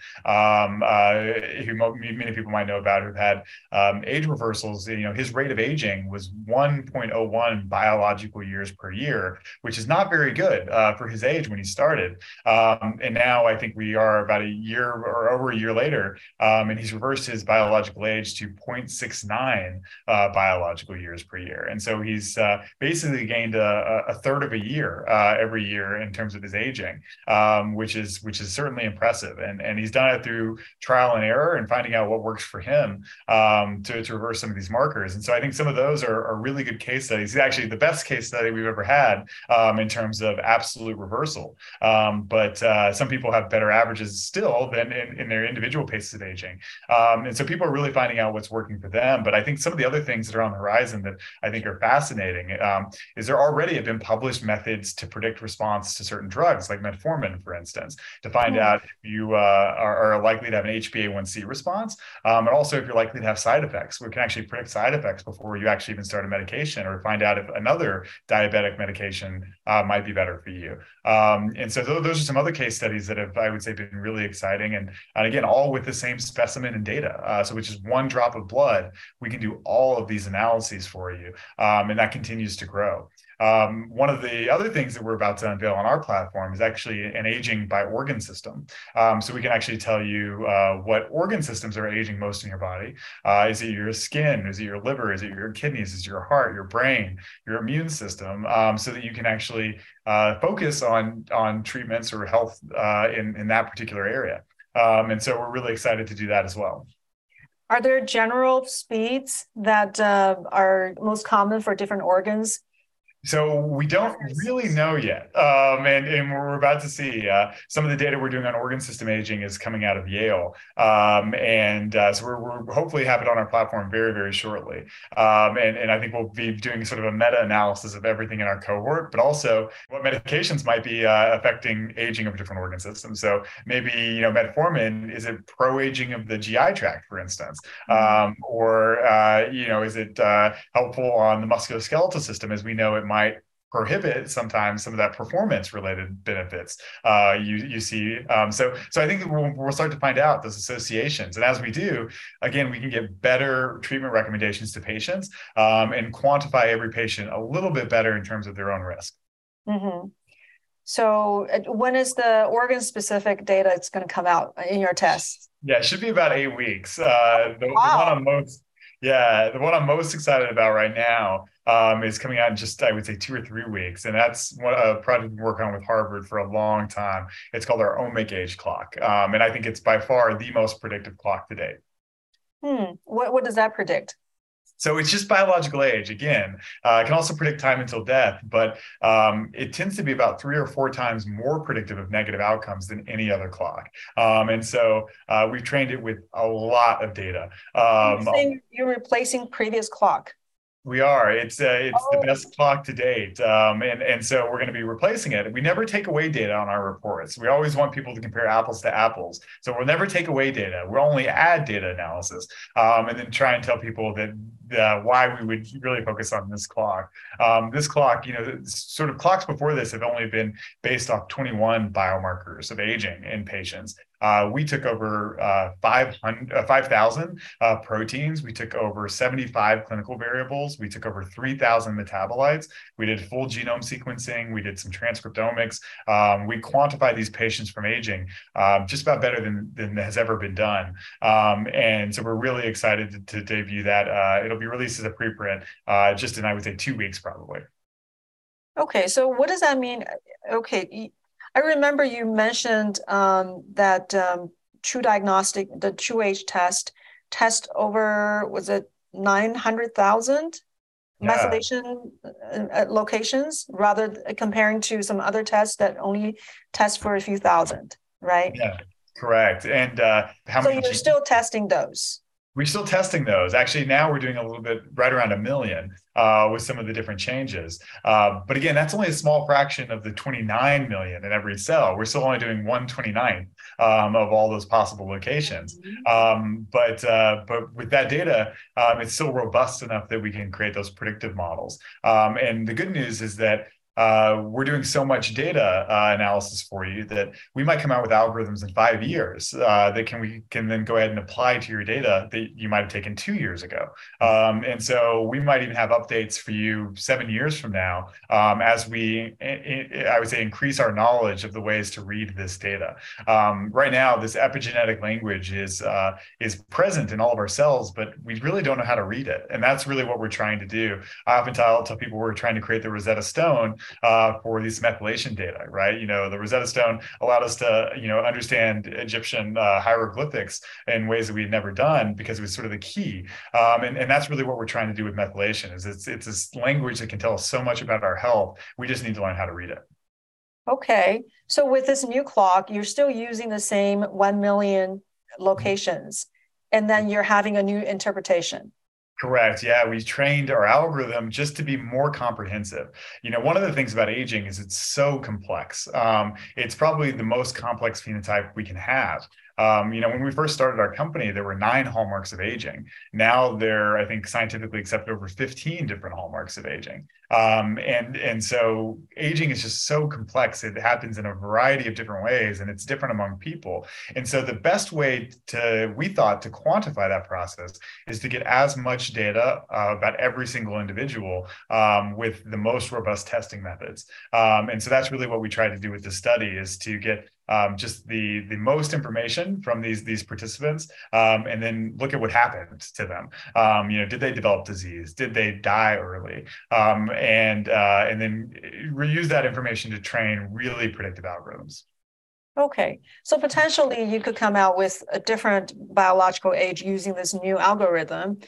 Um, uh, who many people might know about, who've had um, age reversals. You know, his rate of aging was 1.01 biological years per year, which is not very good uh, for his age when he started. Um, and now I think we are about a year or over a year later, um, and he's reversed his biological age to 0.69 uh, biological years per year. And so he's uh, basically gained a, a, third of a year uh, every year in terms of his aging, um, which is which is certainly impressive. And and he's done it through through trial and error and finding out what works for him um, to, to reverse some of these markers. And so I think some of those are, are really good case studies. Actually, the best case study we've ever had um, in terms of absolute reversal. Um, but uh, some people have better averages still than in, in their individual paces of aging. Um, and so people are really finding out what's working for them. But I think some of the other things that are on the horizon that I think are fascinating um, is there already have been published methods to predict response to certain drugs, like metformin, for instance, to find mm-hmm. out if you uh, are, are, likely to have an HbA1c response, um, and also if you're likely to have side effects. We can actually predict side effects before you actually even start a medication, or find out if another diabetic medication uh, might be better for you. Um, and so those, those are some other case studies that have, I would say, been really exciting, and, and again, all with the same specimen and data. Uh, so, which is one drop of blood, we can do all of these analyses for you, um, and that continues to grow. Um, one of the other things that we're about to unveil on our platform is actually an aging by organ system. Um, so we can actually tell you uh, what organ systems are aging most in your body. Uh, is it your skin? Is it your liver? Is it your kidneys? Is it your heart, your brain, your immune system? Um, so that you can actually uh, focus on on treatments or health uh, in in that particular area. Um, and so we're really excited to do that as well. Are there general speeds that uh, are most common for different organs? So we don't really know yet, um, and, and we're about to see uh, some of the data we're doing on organ system aging is coming out of Yale, um, and uh, so we're, we're, hopefully have it on our platform very very shortly, um, and and I think we'll be doing sort of a meta analysis of everything in our cohort, but also what medications might be uh, affecting aging of different organ systems. So maybe you know metformin is it pro aging of the GI tract, for instance, mm-hmm. um, or uh, you know is it uh, helpful on the musculoskeletal system as we know it might prohibit sometimes some of that performance related benefits uh, you you see um, so so I think we'll, we'll start to find out those associations and as we do again we can get better treatment recommendations to patients um, and quantify every patient a little bit better in terms of their own risk. Mm-hmm. So when is the organ specific data it's going to come out in your test? Yeah, it should be about eight weeks. Uh, the, wow. the one I'm most yeah, the one I'm most excited about right now um, is coming out in just I would say two or three weeks, and that's what a project we work on with Harvard for a long time. It's called our Omic Age Clock, um, and I think it's by far the most predictive clock to date. Hmm. What what does that predict? So it's just biological age. Again, uh, can also predict time until death, but um, it tends to be about three or four times more predictive of negative outcomes than any other clock. Um, and so uh, we've trained it with a lot of data. Um, you're, you're replacing previous clock. We are. It's uh, it's oh. the best clock to date, um, and and so we're going to be replacing it. We never take away data on our reports. We always want people to compare apples to apples. So we'll never take away data. We'll only add data analysis, um, and then try and tell people that uh, why we would really focus on this clock. Um, this clock, you know, sort of clocks before this have only been based off 21 biomarkers of aging in patients. Uh, we took over uh, 5,000 uh, 5, uh, proteins. We took over 75 clinical variables. We took over 3,000 metabolites. We did full genome sequencing. We did some transcriptomics. Um, we quantified these patients from aging um, just about better than, than has ever been done. Um, and so we're really excited to, to debut that. Uh, it'll be released as a preprint just in, I would say, two weeks probably. Okay, so what does that mean? Okay, I remember you mentioned um, that um, TruDiagnostic, the TruAge test, test over was it nine hundred thousand yeah. methylation uh, locations, rather comparing to some other tests that only test for a few thousand, right? Yeah, correct. And uh, how so many? So you're still testing those. We're still testing those. Actually, now we're doing a little bit right around a million uh, with some of the different changes. Uh, but again, that's only a small fraction of the 29 million in every cell. We're still only doing 129 um, of all those possible locations. Mm-hmm. Um, but uh, but with that data, um, it's still robust enough that we can create those predictive models. Um, and the good news is that uh, we're doing so much data uh, analysis for you that we might come out with algorithms in five years uh, that can we can then go ahead and apply to your data that you might have taken two years ago. Um, and so we might even have updates for you seven years from now um, as we, I would say, increase our knowledge of the ways to read this data. Um, right now, this epigenetic language is uh, is present in all of our cells, but we really don't know how to read it, and that's really what we're trying to do. I often tell, tell people we're trying to create the Rosetta Stone uh, for these methylation data, right? You know, the Rosetta Stone allowed us to, you know, understand Egyptian uh, hieroglyphics in ways that we had never done because it was sort of the key. Um, and, and that's really what we're trying to do with methylation is it's, it's this language that can tell us so much about our health. We just need to learn how to read it. Okay. So with this new clock, you're still using the same 1 million locations, and then you're having a new interpretation. Correct. Yeah, we trained our algorithm just to be more comprehensive. You know, one of the things about aging is it's so complex. Um, it's probably the most complex phenotype we can have. Um, you know, when we first started our company, there were nine hallmarks of aging. Now there, I think, scientifically accepted over 15 different hallmarks of aging. Um, and and so aging is just so complex. It happens in a variety of different ways, and it's different among people. And so the best way to we thought to quantify that process is to get as much data uh, about every single individual um, with the most robust testing methods. Um, and so that's really what we tried to do with the study is to get um, just the the most information from these these participants, um, and then look at what happened to them. Um, you know, did they develop disease? Did they die early? And uh, and then reuse that information to train really predictive algorithms. Okay, so potentially you could come out with a different biological age using this new algorithm.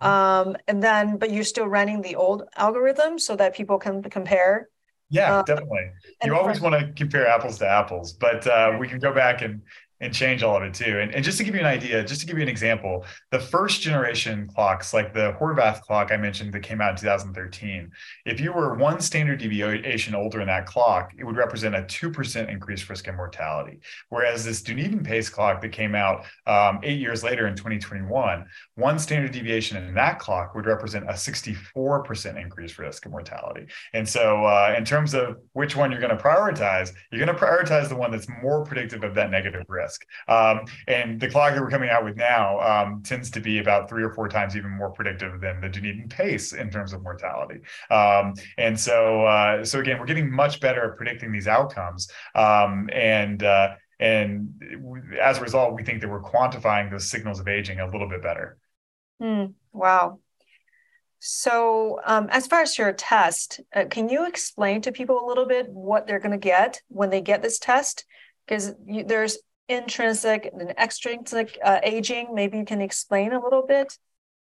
Um, and then, but you're still running the old algorithm so that people can compare yeah, uh, definitely. You always want to compare apples to apples, but uh, we can go back and and change all of it too. And, and just to give you an idea, just to give you an example, the first generation clocks, like the Horvath clock I mentioned that came out in 2013, if you were one standard deviation older in that clock, it would represent a 2% increased risk of mortality. Whereas this Dunedin pace clock that came out um, eight years later in 2021, one standard deviation in that clock would represent a 64% increased risk of mortality. And so uh, in terms of which one you're going to prioritize, you're going to prioritize the one that's more predictive of that negative risk risk. Um, and the clock that we're coming out with now um, tends to be about three or four times even more predictive than the Dunedin pace in terms of mortality. Um, and so, uh, so again, we're getting much better at predicting these outcomes. Um, and uh, and as a result, we think that we're quantifying those signals of aging a little bit better. Mm, wow. So, um, as far as your test, uh, can you explain to people a little bit what they're going to get when they get this test? Because there's intrinsic and extrinsic uh, aging. Maybe you can explain a little bit.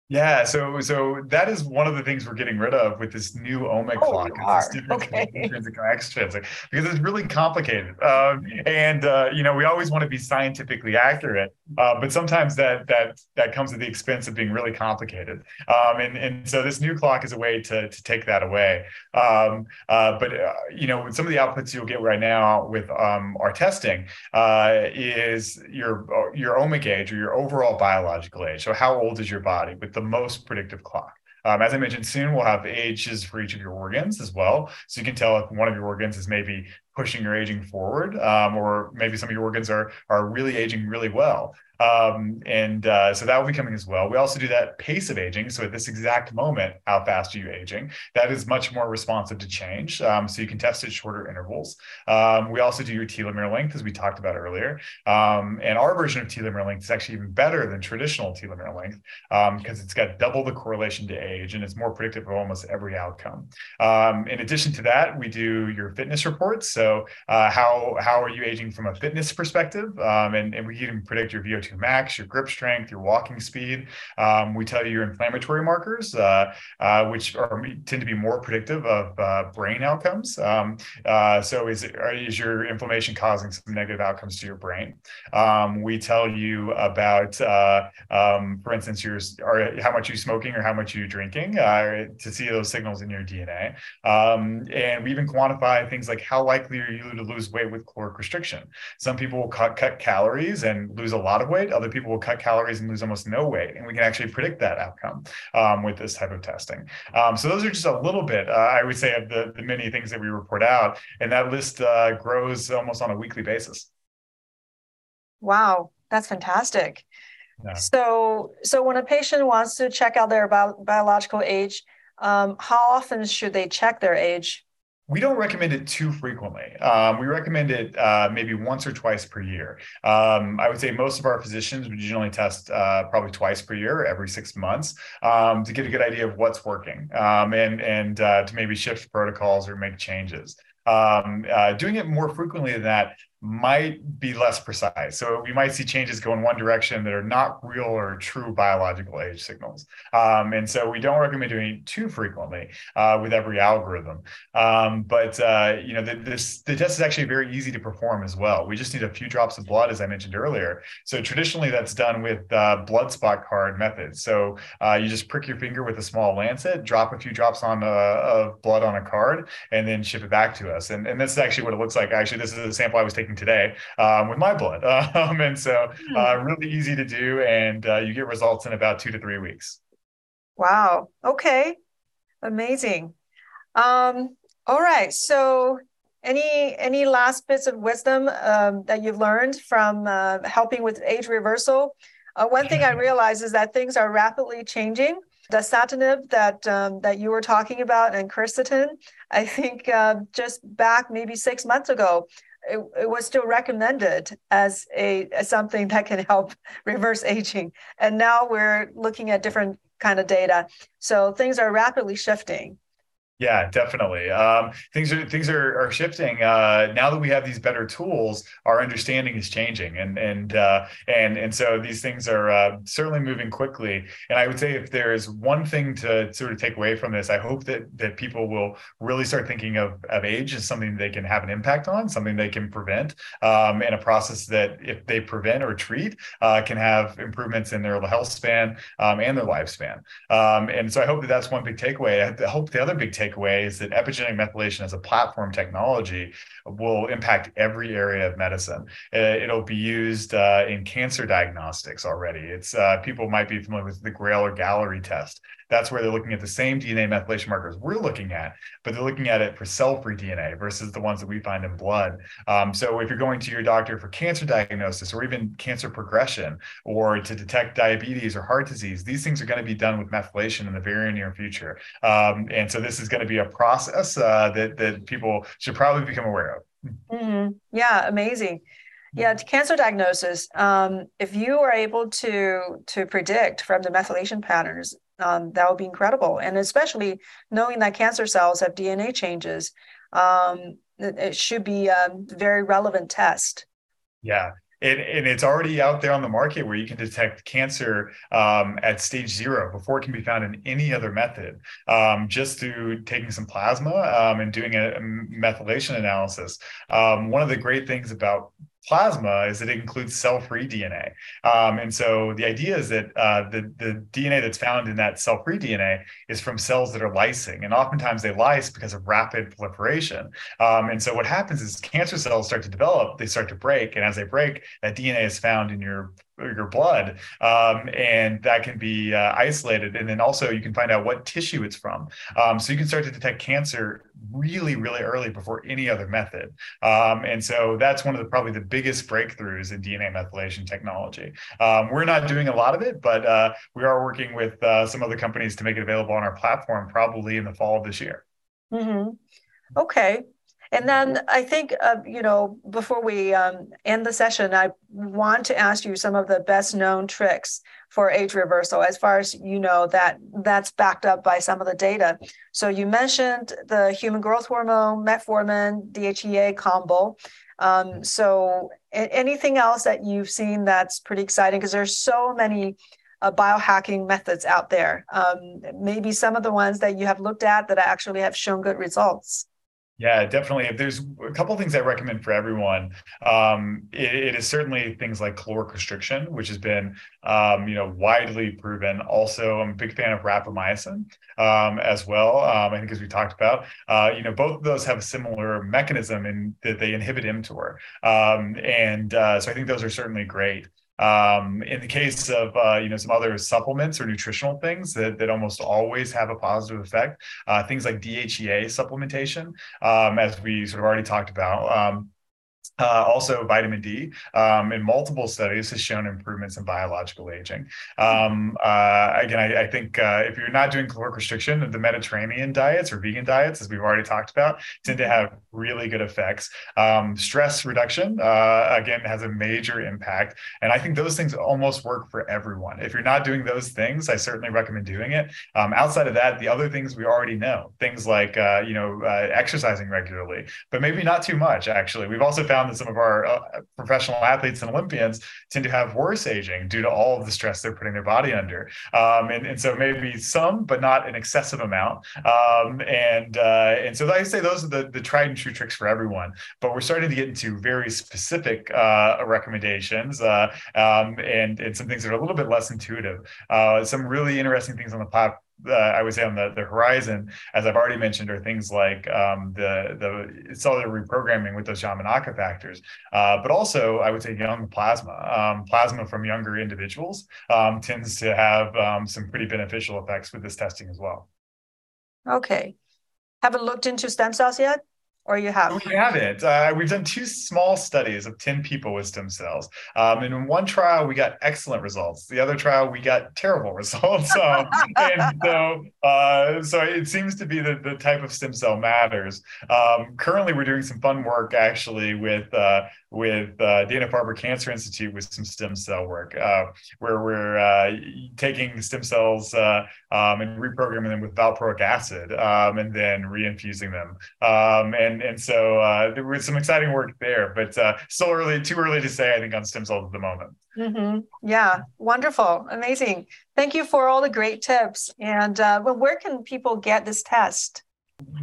Yeah, so so that is one of the things we're getting rid of with this new OMIC oh, clock. It's this okay. <laughs> intrinsic and extrinsic because it's really complicated. Um, and uh, you know, we always want to be scientifically accurate, uh, but sometimes that that that comes at the expense of being really complicated. Um, and and so this new clock is a way to to take that away. Um, uh, but uh, you know, some of the outputs you'll get right now with um, our testing uh, is your your OMIC age or your overall biological age. So how old is your body with the most predictive clock. Um, as I mentioned, soon we'll have ages for each of your organs as well. So you can tell if one of your organs is maybe pushing your aging forward, um, or maybe some of your organs are are really aging really well. Um, and uh, so that will be coming as well. We also do that pace of aging. So at this exact moment, how fast are you aging? That is much more responsive to change. Um, so you can test at shorter intervals. Um, we also do your telomere length, as we talked about earlier. Um, and our version of telomere length is actually even better than traditional telomere length because um, it's got double the correlation to age and it's more predictive of almost every outcome. In addition to that, we do your fitness reports. So uh, how how are you aging from a fitness perspective? and, and we can predict your VO2 max, your grip strength, your walking speed. Um, we tell you your inflammatory markers, uh, uh, which are, tend to be more predictive of uh, brain outcomes. Um, uh, so is, is your inflammation causing some negative outcomes to your brain? Um, we tell you about, uh, um, for instance, your, or how much you're smoking or how much you're drinking to see those signals in your DNA. Um, and we even quantify things like how likely are you to lose weight with caloric restriction. Some people will cut, cut calories and lose a lot of weight. Other people will cut calories and lose almost no weight. And we can actually predict that outcome um, with this type of testing. Um, so those are just a little bit, uh, I would say, of the, the many things that we report out. And that list uh, grows almost on a weekly basis. Wow, that's fantastic. Yeah. So, so when a patient wants to check out their bio- biological age, um, how often should they check their age? We don't recommend it too frequently. Um, we recommend it uh, maybe once or twice per year. Um, I would say most of our physicians would generally test uh, probably twice per year, every six months, um, to get a good idea of what's working um, and and uh, to maybe shift protocols or make changes. Um, uh, doing it more frequently than that might be less precise. So we might see changes go in one direction that are not real or true biological age signals. Um, and so we don't recommend doing it too frequently uh, with every algorithm. Um, but uh, you know, the, this the test is actually very easy to perform as well. We just need a few drops of blood, as I mentioned earlier. So traditionally, that's done with uh, blood spot card methods. So uh, you just prick your finger with a small lancet, drop a few drops on uh, of blood on a card, and then ship it back to us. And and that's actually what it looks like. Actually, this is a sample I was taking today um, with my blood. <laughs> Um, and so hmm. uh, really easy to do. And uh, you get results in about two to three weeks. Wow. Okay. Amazing. Um, all right. So any any last bits of wisdom um, that you've learned from uh, helping with age reversal? Uh, one thing I <laughs> realize is that things are rapidly changing. Dasatinib that um, that you were talking about and quercetin, I think uh, just back maybe six months ago, it, it, was still recommended as a as something that can help <laughs> reverse aging. And now we're looking at different kind of data. So things are rapidly shifting yeah, definitely. Um, things are things are, are shifting. Uh, now that we have these better tools, our understanding is changing, and and uh, and and so these things are uh, certainly moving quickly. And I would say if there is one thing to sort of take away from this, I hope that that people will really start thinking of of age as something they can have an impact on, something they can prevent, um, and a process that if they prevent or treat uh, can have improvements in their health span um, and their lifespan. Um, and so I hope that that's one big takeaway. I hope the other big takeaway takeaway is that epigenetic methylation as a platform technology will impact every area of medicine. Uh, it'll be used uh, in cancer diagnostics already. It's uh, people might be familiar with the Grail or Galleri test. That's where they're looking at the same DNA methylation markers we're looking at, but they're looking at it for cell-free DNA versus the ones that we find in blood. Um, so if you're going to your doctor for cancer diagnosis or even cancer progression or to detect diabetes or heart disease, these things are going to be done with methylation in the very near future. Um, and so this is going to be a process uh, that that people should probably become aware of. Mm-hmm. Yeah, amazing. Yeah, cancer diagnosis. Um, if you are able to to predict from the methylation patterns, um, that would be incredible. And especially knowing that cancer cells have DNA changes, um, it, it, should be a very relevant test. Yeah, and, it's already out there on the market where you can detect cancer um, at stage zero before it can be found in any other method, um, just through taking some plasma um, and doing a, a methylation analysis. Um, one of the great things about plasma is that it includes cell-free DNA. Um, and so the idea is that uh, the, the DNA that's found in that cell-free DNA is from cells that are lysing. And oftentimes they lyse because of rapid proliferation. Um, and so what happens is cancer cells start to develop, they start to break. And as they break, that DNA is found in your your blood um, and that can be uh, isolated. And then also you can find out what tissue it's from. Um, so you can start to detect cancer really really early before any other method. Um, and so that's one of the probably the biggest breakthroughs in dna methylation technology. Um, we're not doing a lot of it but uh, we are working with uh, some other companies to make it available on our platform probably in the fall of this year. Mm-hmm. okay and then I think, uh, you know, before we um, end the session, I want to ask you some of the best known tricks for age reversal, as far as you know, that that's backed up by some of the data. So you mentioned the human growth hormone, metformin, DHEA combo. Um, so anything else that you've seen that's pretty exciting? Because there's so many uh, biohacking methods out there. Um, maybe some of the ones that you have looked at that actually have shown good results. Yeah, definitely. If there's a couple things I recommend for everyone, um, it, it is certainly things like caloric restriction, which has been, um, you know, widely proven. Also, I'm a big fan of rapamycin um, as well. Um, I think as we talked about, uh, you know, both of those have a similar mechanism in that they inhibit mTOR, um, and uh, so I think those are certainly great. Um, in the case of uh, you know some other supplements or nutritional things that, that almost always have a positive effect, uh, things like DHEA supplementation, um, as we sort of already talked about. Um, Uh, also, vitamin D um, in multiple studies has shown improvements in biological aging. Um, uh, again, I, I think uh, if you're not doing caloric restriction, the Mediterranean diets or vegan diets, as we've already talked about, tend to have really good effects. Um, stress reduction, uh, again, has a major impact. And I think those things almost work for everyone. If you're not doing those things, I certainly recommend doing it. Um, outside of that, the other things we already know, things like, uh, you know, uh, exercising regularly, but maybe not too much, actually. We've also found that some of our uh, professional athletes and Olympians tend to have worse aging due to all of the stress they're putting their body under. Um, and, and so maybe some, but not an excessive amount. Um, and uh, and so I say those are the, the tried and true tricks for everyone. But we're starting to get into very specific uh, recommendations uh, um, and, and some things that are a little bit less intuitive. Uh, some really interesting things on the platform uh, I would say on the, the horizon, as I've already mentioned, are things like um, the the cellular reprogramming with those Yamanaka factors, uh, but also I would say young plasma. Um, plasma from younger individuals um, tends to have um, some pretty beneficial effects with this testing as well. Okay, haven't looked into stem cells yet or you have? We haven't. Uh, we've done two small studies of 10 people with stem cells. Um, and in one trial, we got excellent results. The other trial, we got terrible <laughs> results. Um, and so, uh, so it seems to be that the type of stem cell matters. Um, currently, we're doing some fun work actually with uh, with uh, Dana Farber Cancer Institute with some stem cell work, uh, where we're uh, taking stem cells um, and reprogramming them with valproic acid um, and then reinfusing them. Um, and and so uh, there was some exciting work there, but uh, still early, too early to say, I think, on stem cells at the moment. Mm-hmm. Yeah, wonderful, amazing. Thank you for all the great tips. And well, where can people get this test?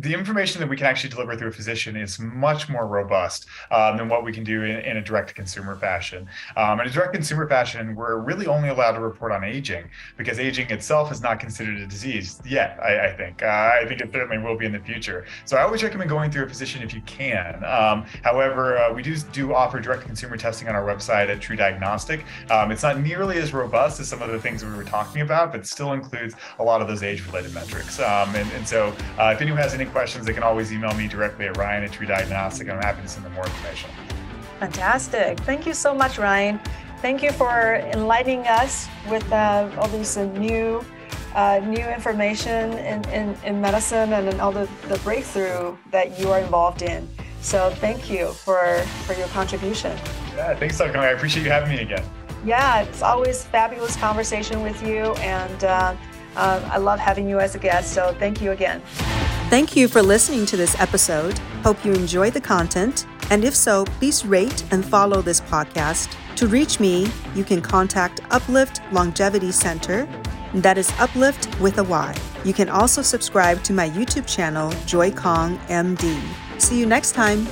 The information that we can actually deliver through a physician is much more robust um, than what we can do in, in a direct consumer fashion. Um, in a direct consumer fashion, we're really only allowed to report on aging because aging itself is not considered a disease yet, I, I think. Uh, I think it certainly will be in the future. So I always recommend going through a physician if you can. Um, however, uh, we do, do offer direct consumer testing on our website at TruDiagnostic. Um, it's not nearly as robust as some of the things we were talking about, but still includes a lot of those age related metrics. Um, and, and, so uh, if anyone has any questions, they can always email me directly at Ryan at TruDiagnostic. I'm happy to send them more information. Fantastic. Thank you so much, Ryan. Thank you for enlightening us with uh, all these uh, new uh, new information in, in, in medicine and in all the, the breakthrough that you are involved in. So thank you for, for your contribution. Yeah, thanks, Dr. I appreciate you having me again. Yeah, it's always fabulous conversation with you, and uh, uh, I love having you as a guest. So thank you again. Thank you for listening to this episode. Hope you enjoy the content. And if so, please rate and follow this podcast. To reach me, you can contact Uplyft Longevity Center. That is Uplyft with a Y. You can also subscribe to my YouTube channel, Joy Kong MD. See you next time.